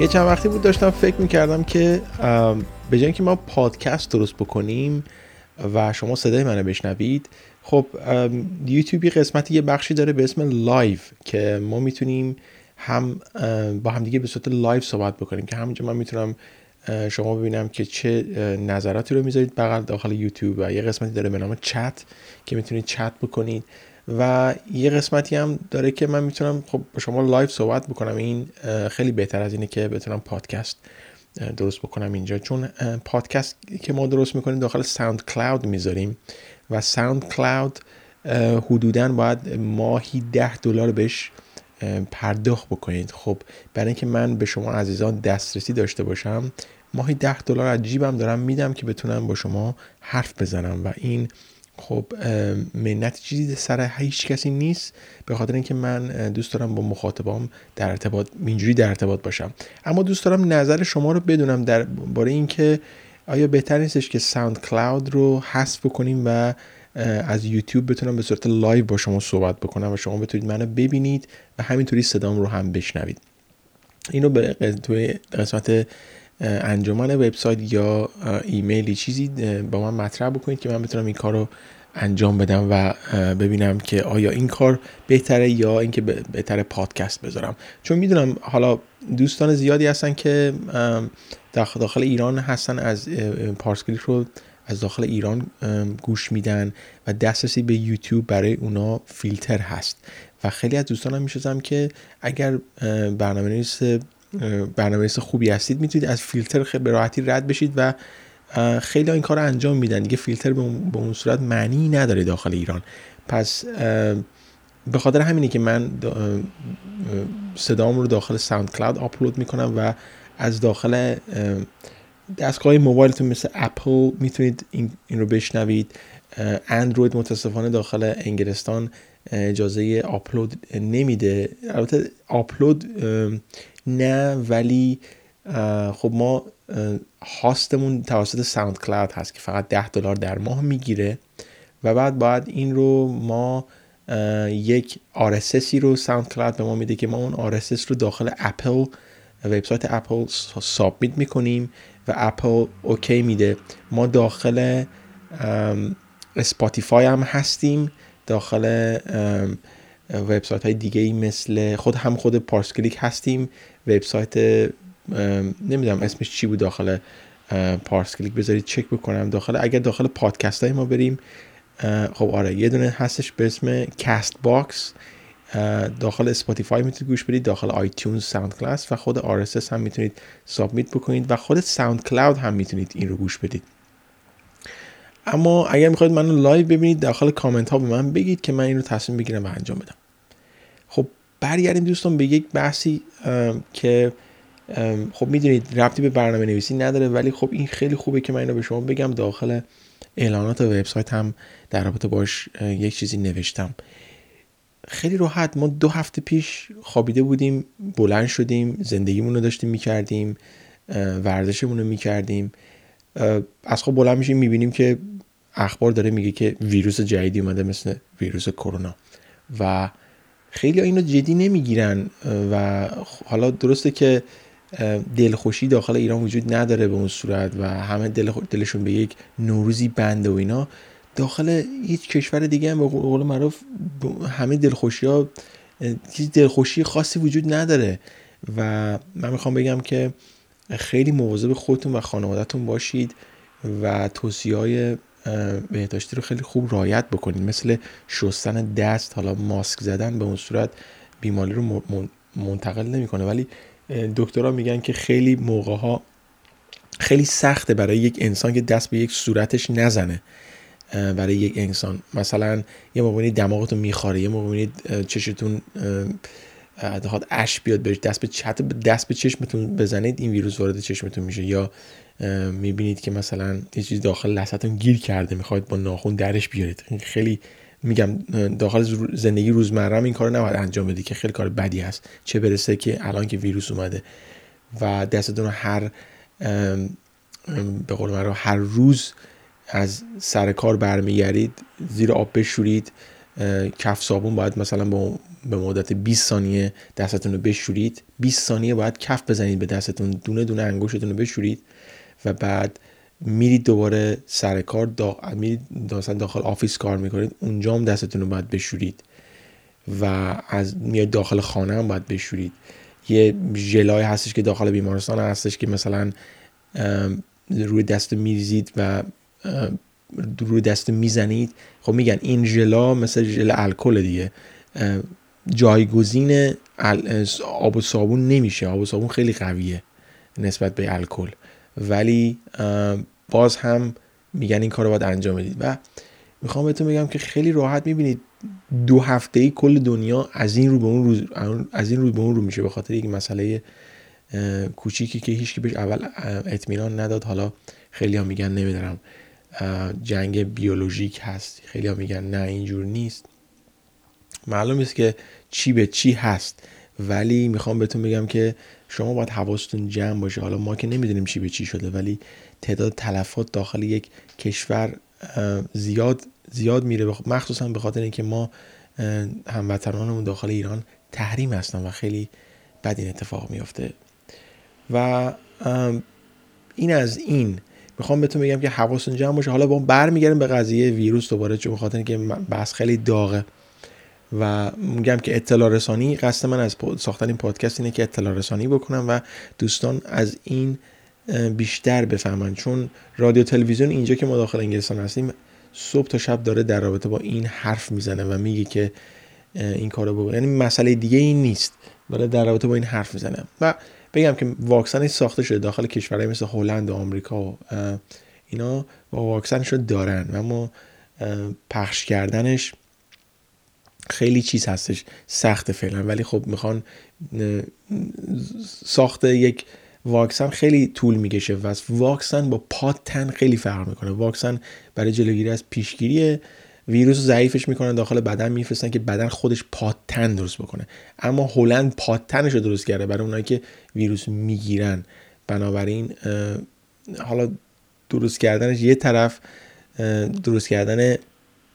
یه چند وقتی بود داشتم فکر می‌کردم که به جای که ما پادکست درست بکنیم و شما صدای منو بشنوید خب یوتیوب یه قسمتی یه بخشی داره به اسم live که ما می‌تونیم هم با هم دیگه به صورت live صحبت بکنیم که همونجا من می‌تونم شما ببینم که چه نظراتی رو می‌ذارید. بغل داخل یوتیوب و یه قسمتی داره به نام چت که می‌تونید چت بکنید. و یه قسمتی هم داره که من می‌تونم خب با شما live صحبت بکنم. این خیلی بهتر از اینه که بتونم پادکست درست بکنم اینجا. چون پادکست که ما درست می‌کنیم داخل SoundCloud می‌ذاریم و SoundCloud حدودا باید ماهی ده دلار بهش پرداخت بکنید. خب برای اینکه من به شما عزیزان دسترسی داشته باشم ماهی ده دلار از جیبم دارم. میدم که بتونم با شما حرف بزنم و این خب منت چیزی سر هیچ کسی نیست. به خاطر اینکه من دوست دارم با مخاطبام در ارتباط اینجوری در ارتباط باشم. اما دوست دارم نظر شما رو بدونم در باره اینکه آیا بهتر نیستش که SoundCloud رو حذف بکنیم و از یوتیوب بتونم به صورت live با شما صحبت بکنم و شما بتونید منو ببینید و همینطوری صدام رو هم بشنوید. اینو به توی قسمت انجمن وبسایت یا ایمیلی چیزی با من مطرح بکنید که من بتونم این کار رو انجام بدم و ببینم که آیا این کار بهتره یا اینکه بهتره پادکست بذارم. چون می‌دونم حالا دوستان زیادی هستن که داخل ایران هستن از پارسکلیک رو از داخل ایران گوش میدن و دسترسی به یوتیوب برای اونا فیلتر هست. و خیلی از دوستانم می‌شناسم که اگر برنامه نویس برنامه خوبی هستید می‌تونید از فیلتر خیلی به راحتی رد بشید و خیلی این کار انجام میدن. دیگه فیلتر به اون صورت معنی نداره داخل ایران. پس به خاطر همینه که من صدام رو داخل SoundCloud آپلود می‌کنم و از داخل دستگاه موبایلتون مثل اپل می‌تونید این رو بشنوید. اندروید متاسفانه داخل انگلستان اجازه آپلود نمیده. البته آپلود نه ولی خب ما هاستمون توسط SoundCloud هست که فقط 10 دلار در ماه می‌گیره و بعد باید این رو ما یک RSS ی رو SoundCloud به ما میده که ما اون RSS رو داخل اپل وبسایت اپل submit می‌کنیم و اپل OK میده. ما داخل Spotify هم هستیم داخل وبسایت های دیگه ای مثل خود هم خود پارسکلیک هستیم. وبسایت نمی‌دونم اسمش چی بود داخل پارسکلیک. بذارید چک بکنم داخل. اگر داخل پادکست های ما بریم خب آره یه دونه هستش به اسم Castbox داخل Spotify می‌تونید گوش بدید داخل iTunes SoundCloud و خود RSS هم می‌تونید submit بکنید و خود SoundCloud هم می‌تونید این رو گوش بدید. اما اگر می‌خواید منو live ببینید داخل کامنت ها به من بگید که من این رو تصمیم بگیرم و انجام بدم. خب برگردیم دوستان به یک بحثی که خب می‌دونید ربطی به برنامه نویسی نداره ولی خب این خیلی خوبه که من اینو به شما بگم. داخل اعلانات وبسایت هم در رابطه باش یک چیزی نوشتم. خیلی راحت ما دو هفته پیش خوابیده بودیم بلند شدیم زندگیمون رو داشتیم می‌کردیم ورزشمون رو می‌کردیم. از خواب بلند میشیم می‌بینیم که اخبار داره میگه که ویروس جدیدی اومده مثل ویروس کرونا. و خیلی اینو جدی نمی‌گیرن. و حالا درسته که دلخوشی داخل ایران وجود نداره به اون صورت و همه دل دلشون به یک نوروزی بنده و اینا. داخل هیچ کشور دیگه هم به قول معروف همه دلخوشی ها دلخوشی خاصی وجود نداره. و من می‌خوام بگم که خیلی مواظب خودتون و خانوادتون باشید و توصیه های بهداشتی رو خیلی خوب رعایت بکنید. مثل شستن دست حالا ماسک زدن به اون صورت بیماری رو منتقل نمی‌کنه. ولی دکترها میگن که خیلی موقع ها خیلی سخته برای یک انسان که دست به یک صورتش نزنه برای یک انسان. مثلا یه موقع دماغتون میخواره یه موقع چشتون دهات اش بیاد بهش دست به چت دست به چشمتون بزنید این ویروس وارد چشمتون میشه. یا می‌بینید که مثلا یه چیزی داخل لثتون گیر کرده می‌خواید با ناخون درش بیارید. خیلی میگم داخل زندگی روزمره این کار نباید انجام بدی که خیلی کار بدی هست. چه برسه که الان که ویروس اومده و دستتون رو هر به قول هر روز از سر کار برمیگردید زیر آب بشورید کف صابون باید مثلا به مدت 20 ثانیه دستتون رو بشورید. 20 ثانیه باید کف بزنید به دستتون دونه دونه انگشتتون رو بشورید و بعد میرید دوباره سر کار دا... میرید داخل office کار می‌کنید اونجا هم دستتون رو باید بشورید و از میاد داخل خانه هم باید بشورید. یه ژلای هستش که داخل بیمارستان هستش که مثلا روی دست میریزید و روی دست می‌زنید. خب میگن این ژلا مثل ژل الکل دیگه. جایگزین آب و صابون نمیشه. آب و صابون خیلی قویه نسبت به الکل. ولی باز هم میگن این کار رو باید انجام بدید. و می‌خوام بهتون بگم که خیلی راحت می‌بینید دو هفته ای کل دنیا از این رو به اون رو از این رو به اون رو میشه. به خاطر یک مسئله کوچیکی که هیچ بهش اول اطمینان نداد. حالا خیلی ها میگن نمیدارم جنگ بیولوژیک هست. خیلی ها میگن نه اینجور نیست. معلوم است که چی به چی هست ولی می‌خوام بهتون بگم که شما باید حواستون جمع باشه. حالا ما که نمی‌دونیم چی به چی شده ولی تعداد تلفات داخل یک کشور زیاد زیاد میره. مخصوصا به خاطر اینکه ما هموطنانمون داخل ایران تحریم هستن و خیلی بد این اتفاق میافته و این از این. می‌خوام بهتون بگم که حواستون جمع باشه. حالا با برمیگردیم به قضیه ویروس دوباره چون بخاطر اینکه بحث خیلی داغه. و میگم که اطلاع رسانی قصد من از ساختن این پادکست اینه که اطلاع رسانی بکنم و دوستان از این بیشتر بفهمن. چون رادیو تلویزیون اینجا که ما داخل انگلستان هستیم صبح تا شب داره در رابطه با این حرف می‌زنه و میگه که این کارو بکن. یعنی مسئله دیگه این نیست. داره در رابطه با این حرف می‌زنه. و بگم که واکسن ساخته شده داخل کشورهای مثل هلند و آمریکا و اینا با واکسنش رو دارن. و ما پخش کردنش خیلی چیز هستش. سخت فعلا. ولی خب می‌خوان ساخت یک واکسن خیلی طول می‌کشه و واکسن با پاتن خیلی فرق می‌کنه. واکسن برای جلوگیری از پیشگیری ویروس ضعیفش می‌کنن داخل بدن میفرستن که بدن خودش پاتن درست بکنه. اما هلند پاتنش رو درست کرده برای اونایی که ویروس می‌گیرن. بنابراین حالا درست کردنش یه طرف درست کردن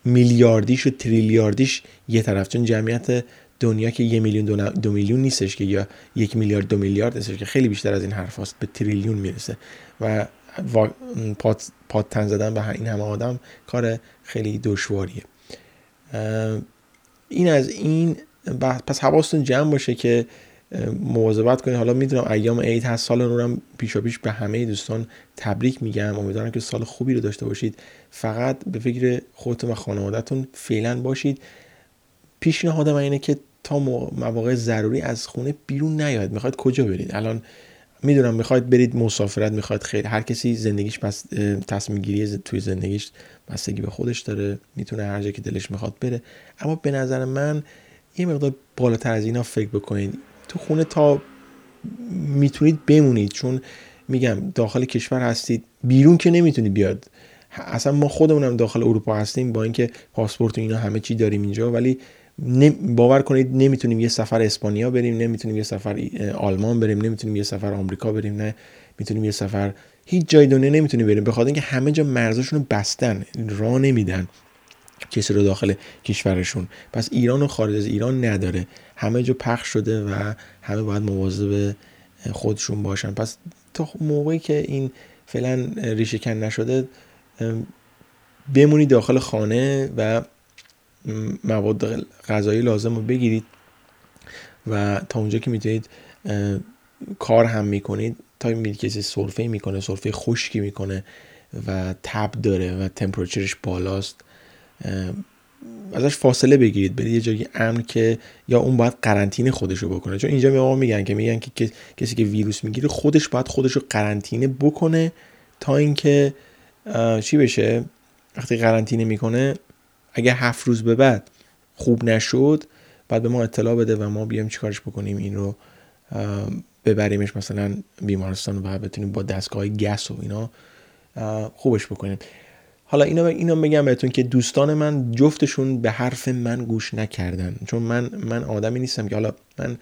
میلیاردیش و تریلیاردیش یه طرف. چون جمعیت دنیا که یه میلیون دو, میلیون نیستش که یا یک میلیارد دو میلیارد نیستش که خیلی بیشتر از این حرف هست به تریلیون می‌رسه. و پات, پات تن زدن به این همه آدم کار خیلی دشواریه. این از این پس حواستون جمع باشه که مواظبت کنید حالا می‌دونم ایام عید هست سال نو هم پیشا پیش به همه دوستان تبریک میگم. امیدوارم که سال خوبی رو داشته باشید. فقط به فکر خودتون و خانوادهتون فعلا باشید. پیشنهاد من اینه که تا مواقع ضروری از خونه بیرون نیاید. می‌خواید کجا برید؟ الان می‌دونم می‌خواید برید مسافرت می‌خواید خیلی هر کسی زندگیش پس تصمیم گیری توی زندگیش بستگی به خودش داره. می‌تونه هر جا که دلش می‌خواد بره. اما به نظر من یه مقدار بالاتر از اینا فکر بکنید. تو خونه تا می‌تونید بمونید. چون میگم داخل کشور هستید بیرون که نمی‌تونید بیاد. اصلا ما خودمونم داخل اروپا هستیم با اینکه پاسپورت و اینا همه چی داریم اینجا ولی باور کنید نمی‌تونیم یه سفر اسپانیا بریم نمی‌تونیم یه سفر آلمان بریم نمی‌تونیم یه سفر آمریکا بریم نه. می‌تونیم یه سفر هیچ جای دنیا نمی‌تونیم بریم. به خاطر اینکه همه جا مرزشون رو بستن راه نمیدن. کسی رو داخل کشورشون. پس ایران و خارج از ایران نداره. همه جا پخش شده و همه باید مواظب خودشون باشن. پس تا موقعی که این فعلا ریشه کن نشده بمونید داخل خانه و مواد غذایی لازم رو بگیرید و تا اونجا که می‌تونید کار هم می‌کنید تا می‌بینید کسی سرفه می‌کنه سرفه خشکی می‌کنه و تب داره و تمپرچرش بالاست. ازش فاصله بگیرید برید یه جایی امن که یا اون باید قرنطینه خودش رو بکنه. چون اینجا به میگن که میگن که کسی که ویروس می‌گیره خودش باید خودش رو قرنطینه بکنه تا اینکه چی بشه؟ وقتی قرنطینه می‌کنه اگه هفت روز به بعد خوب نشد بعد به ما اطلاع بده و ما بیایم چیکارش بکنیم این رو ببریمش مثلا بیمارستان و بتونیم با دستگاه گس و اینا خوبش بکنیم. حالا اینا اینا بگم بهتون که دوستان من جفتشون به حرف من گوش نکردن. چون من من آدمی نیستم که حالا من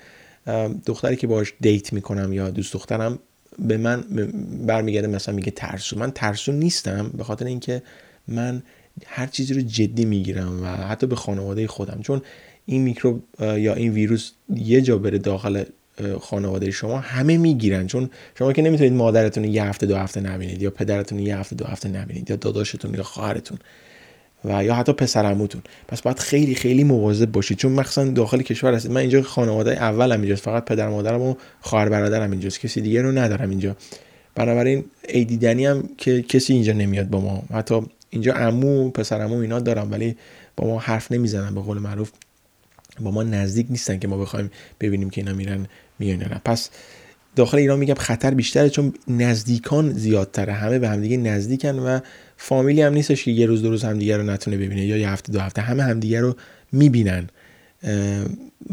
دختری که باش دیت می‌کنم یا دوست دخترم به من برمیگرده مثلا میگه ترسو. من ترسو نیستم به خاطر اینکه من هر چیزی رو جدی می‌گیرم و حتی به خانواده خودم. چون این میکروب یا این ویروس یه جا بره داخل خانواده شما همه می‌گیرن. چون شما که نمی‌تونید مادرتون یه هفته دو هفته نبینید یا پدرتون یه هفته دو هفته نبینید یا داداشتون یا خواهرتون و یا حتی پسرعموتون پس باید خیلی خیلی مواظب باشید. چون مخصوصا داخل کشور هستید. من اینجا خانواده اولم اینجاست. فقط پدر مادرم و خواهر برادرم اینجاست. کسی دیگه رو ندارم اینجا. بنابراین ای دیدنی هم که کسی اینجا نمیاد با ما. حتی اینجا عمو پسر عمو اینا دارم. ولی با ما حرف نمی‌زنن. به قول معروف با ما نزدیک نیستن که ما بخوایم ببینیم که اینا میرن میان نه. پس داخل ایران میگم خطر بیشتره چون نزدیکان زیادتره. همه به همدیگه نزدیکن و فامیلی هم نیستش که یه روز دو روز همدیگه رو نتونه ببینه یا یه هفته دو هفته. همه همدیگه رو می‌بینن.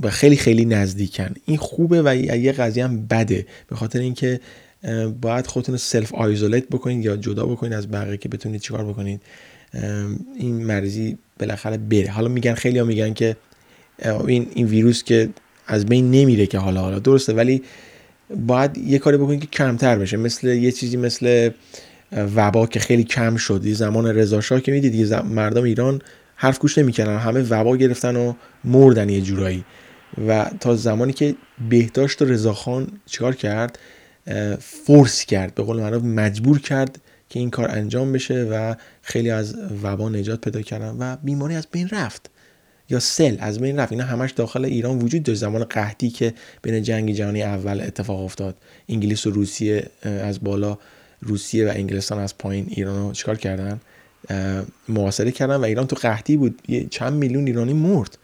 و خیلی خیلی نزدیکن. این خوبه و یه قضیه هم بده. به خاطر اینکه باید خودتون سلف آیزولیت بکنید یا جدا بکنید از بقیه که بتونید چیکار بکنید. این مریضی بالاخره بره. حالا میگن خیلی ها میگن که این این ویروس که از بین نمیره که حالا حالا درسته ولی باید یه کاری بکنید که کمتر بشه. مثل یه چیزی مثل وبا که خیلی کم شد. زمان رضا که می‌دید مردم ایران حرف گوش نمی‌کردن. همه وبا گرفتن و مردن یه جورایی. و تا زمانی که بهداشت و رضاخان چیکار کرد؟ فورس کرد. به قول معروف مجبور کرد که این کار انجام بشه و خیلی از وبا نجات پیدا کردن و بیماری از بین رفت. یا سل از بین رفت. اینا همش داخل ایران وجود داشت. زمان قحطی که بین جنگ جهانی اول اتفاق افتاد. انگلیس و روسیه از بالا روسیه و انگلستان از پایین ایران رو چیکار کردن؟ محاصره کردن و ایران تو قحطی بود. چند میلیون ایرانی مرد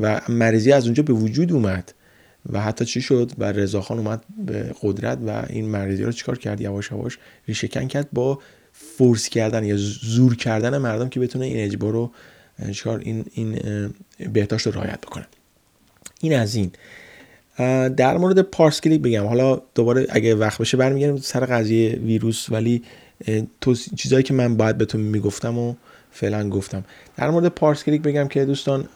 و مریضی از اونجا به وجود اومد و حتی چی شد؟ و رضاخان اومد به قدرت و این مریضی رو چیکار کرد؟ یواش یواش ریشهکن کرد با فورس کردن یا زور کردن مردم که بتونه این اجبار رو چیکار این این بهداشت رو رعایت بکنه این از این. در مورد پارس کلیک بگم. حالا دوباره اگه وقت بشه برمیگردم سر قضیه ویروس ولی چیزایی که من باید بهتون می‌گفتم و فعلا گفتم. در مورد پارس کلیک بگم که دوستان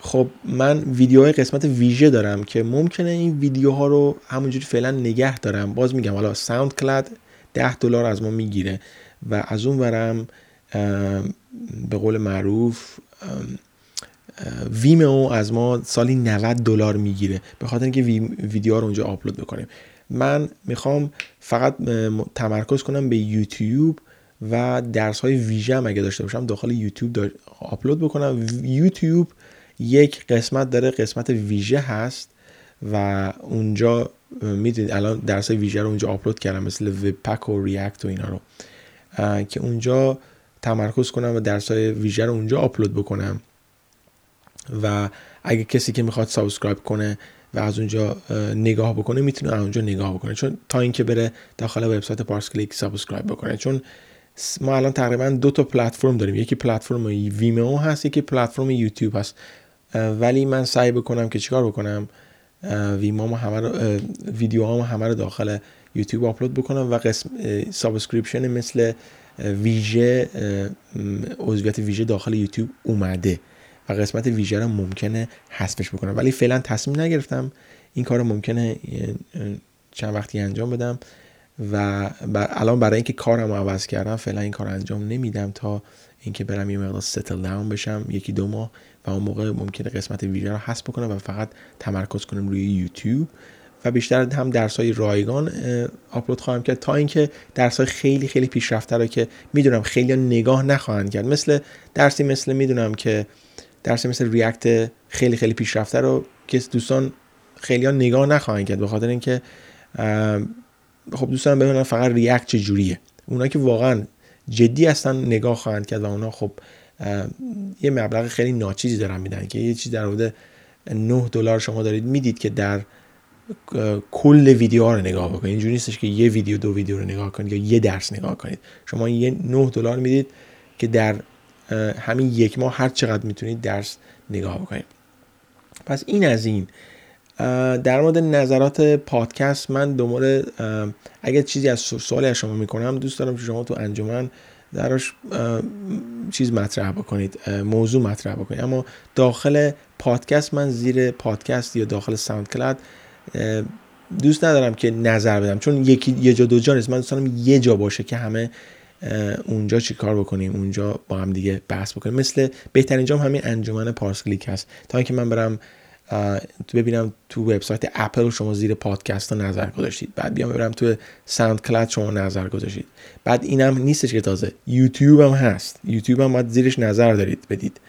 خب من ویدیوهای قسمت ویژه دارم که ممکنه این ویدیوها رو همونجوری فعلا نگه دارم. باز میگم حالا SoundCloud 10 دلار از ما می‌گیره و از اون ورم به قول معروف Vimeo از ما سالی 90 دلار می‌گیره. به خاطر اینکه ویدیو رو اونجا آپلود بکنیم. من می‌خوام فقط تمرکز کنم به یوتیوب و درس های ویژه اگه داشته باشم داخل یوتیوب آپلود بکنم. یوتیوب یک قسمت داره قسمت ویژه هست و اونجا می‌دونید الان درس ویژه رو اونجا آپلود کردم مثل وب پک و ریاکت و اینا رو. که اونجا تمرکز کنم و درس های ویژه رو اونجا آپلود بکنم. و اگه کسی که می‌خواد subscribe کنه و از اونجا نگاه بکنه می‌تونه اونجا نگاه بکنه. چون تا اینکه بره داخل وبسایت پارس کلیک subscribe بکنه. چون ما الان تقریبا دو تا پلتفرم داریم. یکی پلتفرم Vimeo هست یکی پلتفرم یوتیوب هست ولی من سعی بکنم که چیکار بکنم؟ Vimeo همه رو ویدیو همه رو داخل یوتیوب آپلود بکنم و قسمت subscription مثل ویژه عضویت ویژه داخل یوتیوب اومده و قسمت ویژه رو ممکنه حذفش بکنم. ولی فعلا تصمیم نگرفتم این کار رو ممکنه چند وقتی انجام بدم و الان برای اینکه کارم عوض کردم فعلا این کار انجام نمیدم تا اینکه برم یه مقدار ستل داون بشم یکی دو ماه و اون موقع ممکنه قسمت ویژه رو حذف بکنم و فقط تمرکز کنم روی یوتیوب. و بیشتر هم درس های رایگان آپلود خواهم کرد تا اینکه درس های خیلی خیلی پیشرفته رو که می‌دونم خیلی نگاه نخواهند کرد. مثل درسی مثل می‌دونم که درسی مثل ریاکت خیلی خیلی پیشرفته رو که دوستان خیلی نگاه نخواهند کرد به خاطر اینکه خب دوستان ببینن فقط ریاکت چجوریه. اونا که واقعا جدی هستن نگاه خواهند کرد و اونا خب یه مبلغ خیلی ناچیزی دارن میدن که یه چیز در حدود 9 دلار شما دارید می‌دید که در کل ویدیوها رو نگاه بکنید. اینجوری نیستش که یه ویدیو دو ویدیو رو نگاه کنید یا یه درس نگاه کنید. شما یه 9 دلار می‌دید که در همین یک ماه هر چقدر می‌تونید درس نگاه بکنید. پس این از این. در مورد نظرات پادکست من دوباره اگر چیزی از سوالی از شما می‌کنم دوست دارم که شما تو انجمن دراش چیز مطرح بکنید موضوع مطرح بکنید. اما داخل پادکست من زیر پادکست یا داخل SoundCloud دوست ندارم که نظر بدم چون یکی یه جا دو جا نیست. من دوست دارم یه جا باشه که همه اونجا چی کار بکنیم اونجا با هم دیگه بحث بکنیم. مثل بهترین جام همین انجمن پارس کلیک هست. تا اینکه من برم ببینم تو وبسایت اپل شما زیر پادکست ها نظر گذاشتید. بعد بیام برم تو SoundCloud شما نظر گذاشتید. بعد اینم نیستش که تازه. یوتیوب هم هست. یوتیوب هم باید زیرش نظر دارید بدید.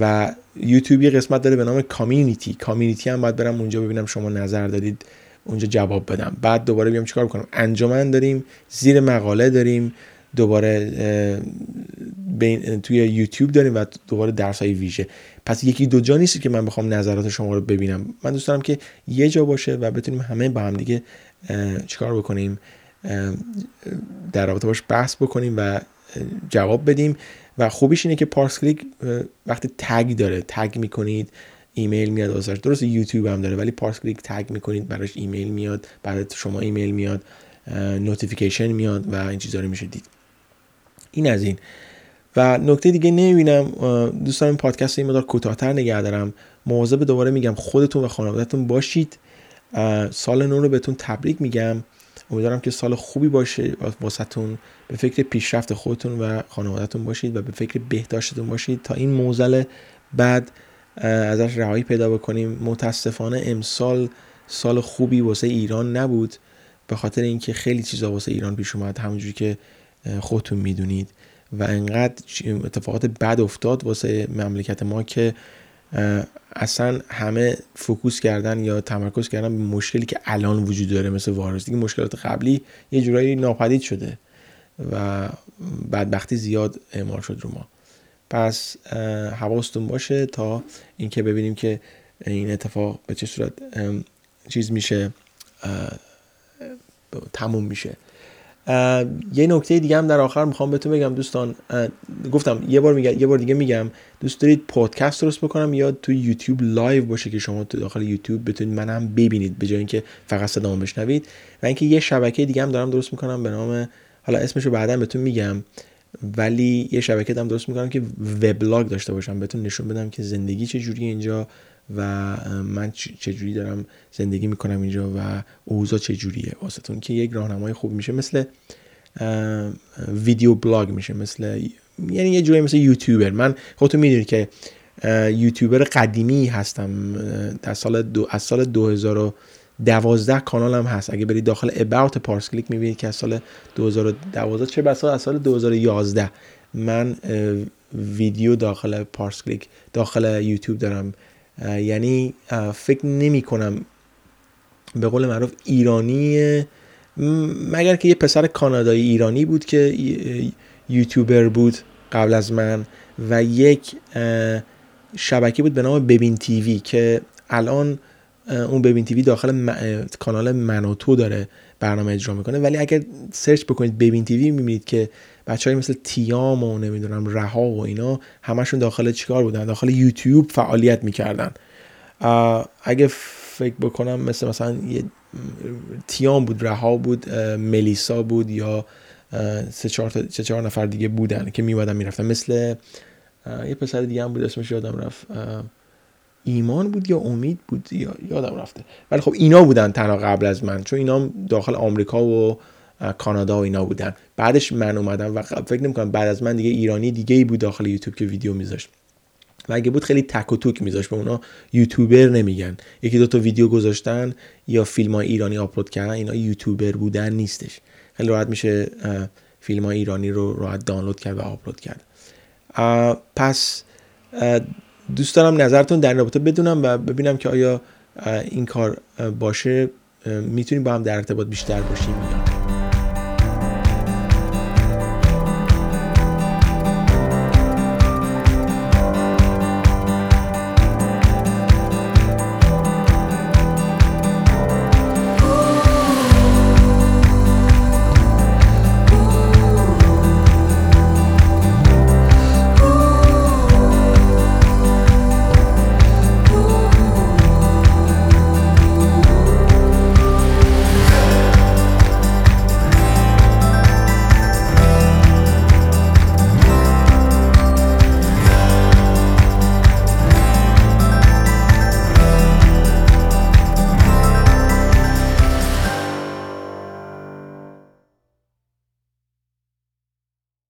و یوتیوب یه قسمت داره به نام Community. Community هم باید برم اونجا ببینم شما نظر دادید اونجا جواب بدم. بعد دوباره بیام چیکار کنم؟ انجمن داریم زیر مقاله داریم دوباره بین توی یوتیوب داریم و دوباره درس های ویژه. پس یکی دو جا نیست که من بخوام نظرات شما رو ببینم. من دوست دارم که یه جا باشه و بتونیم همه با هم دیگه چیکار بکنیم؟ در رابطه باش بحث بکنیم و جواب بدیم. و خوبیش اینه که پارس کلیک وقتی تگ داره تگ می‌کنید ایمیل میاد واسش درست یوتیوب هم داره ولی پارس کلیک tag می‌کنید براش ایمیل میاد برای شما ایمیل میاد notification میاد و این چیزا رو میشه دید این از این. و نکته دیگه نمی‌بینم دوستان این پادکست یه مقدار کوتاهتر نگه دارم. مواظب دوباره میگم خودتون و خانوادهتون باشید. سال نو رو بهتون تبریک میگم. امیدوارم که سال خوبی باشه واسهتون به فکر پیشرفت خودتون و خانوادهتون باشید و به فکر بهداشتتون باشید. تا این معضل بعد ازش رهایی پیدا بکنیم. متاسفانه امسال سال خوبی واسه ایران نبود. به خاطر اینکه خیلی چیزا واسه ایران پیش اومد. همونجوری که خودتون می‌دونید. و انقدر اتفاقات بد افتاد واسه مملکت ما که اصلا همه فوکوس کردن یا تمرکز کردن به مشکلی که الان وجود داره مثل وارث دیگه مشکلات قبلی یه جورایی ناپدید شده و بدبختی زیاد اعمال شد رو ما. پس حواستون باشه تا اینکه ببینیم که این اتفاق به چه صورت چیز میشه تموم میشه. یه نکته دیگه هم در آخر می‌خوام بهتون بگم دوستان. گفتم یه بار میگم یه بار دیگه میگم دوست دارید پادکست درست بکنم یا تو یوتیوب live باشه که شما تو داخل یوتیوب بتونید من هم ببینید به جای اینکه فقط صدامو بشنوید. و اینکه یه شبکه دیگه هم دارم درست می‌کنم به نام حالا اسمشو بعدا بهتون میگم ولی یه شبکه دارم درست می‌کنم که وبلاگ داشته باشم بهتون نشون بدم که زندگی چه جوری اینجا. و من چجوری دارم زندگی می‌کنم اینجا و اوضاع چجوریه واسهتون که یک راهنمای خوب میشه مثل ویدیو بلاگ میشه مثل یعنی یه جوری مثل یوتیوبر. من خودتون می‌دونید که یوتیوبر قدیمی هستم. در سال دو از سال 2012 کانالم هست. اگه برید داخل اباوت پارس کلیک می‌بینید که از سال 2012 چه بسا؟ از سال 2011 من ویدیو داخل پارس کلیک داخل یوتیوب دارم. یعنی فکر نمی کنم به قول معروف ایرانی مگر که یه پسر کانادایی ایرانی بود که یوتیوبر بود قبل از من و یک شبکه بود به نام ببین تیوی که الان اون ببین تیوی داخل کانال منوتو داره برنامه اجرا می‌کنه. ولی اگر سرچ بکنید ببین تیوی می‌بینید که بچه های مثل تیام و نمی‌دونم رها و اینا همشون داخل چیکار بودن؟ داخل یوتیوب فعالیت می‌کردن. اگه فکر بکنم مثل مثلا یه تیام بود رها بود ملیسا بود یا سه چهار, سه چهار نفر دیگه بودن که میومدن می‌رفتن. مثل یه پسر دیگه هم بود اسمش یادم رفت. ایمان بود یا امید بود یا یادم رفته. ولی خب اینا بودن تنها قبل از من چون اینا داخل آمریکا و کانادا و اینا بودن. بعدش من اومدم و فکر نمی‌کنم بعد از من دیگه ایرانی دیگه ای بود داخل یوتیوب که ویدیو میذاشت. و اگه بود خیلی تک و توک میذاشت به اونا یوتیوبر نمیگن. یکی دو تا ویدیو گذاشتن یا فیلم های ایرانی آپلود کردن اینا یوتیوبر بودن نیستش. خیلی راحت میشه فیلم های ایرانی رو راحت دانلود کرد و آپلود کرد. پس دوست دارم نظرتون در رابطه بدونم و ببینم که آیا این کار باشه. می‌تونیم با هم در ارتباط بیشتر باشیم یا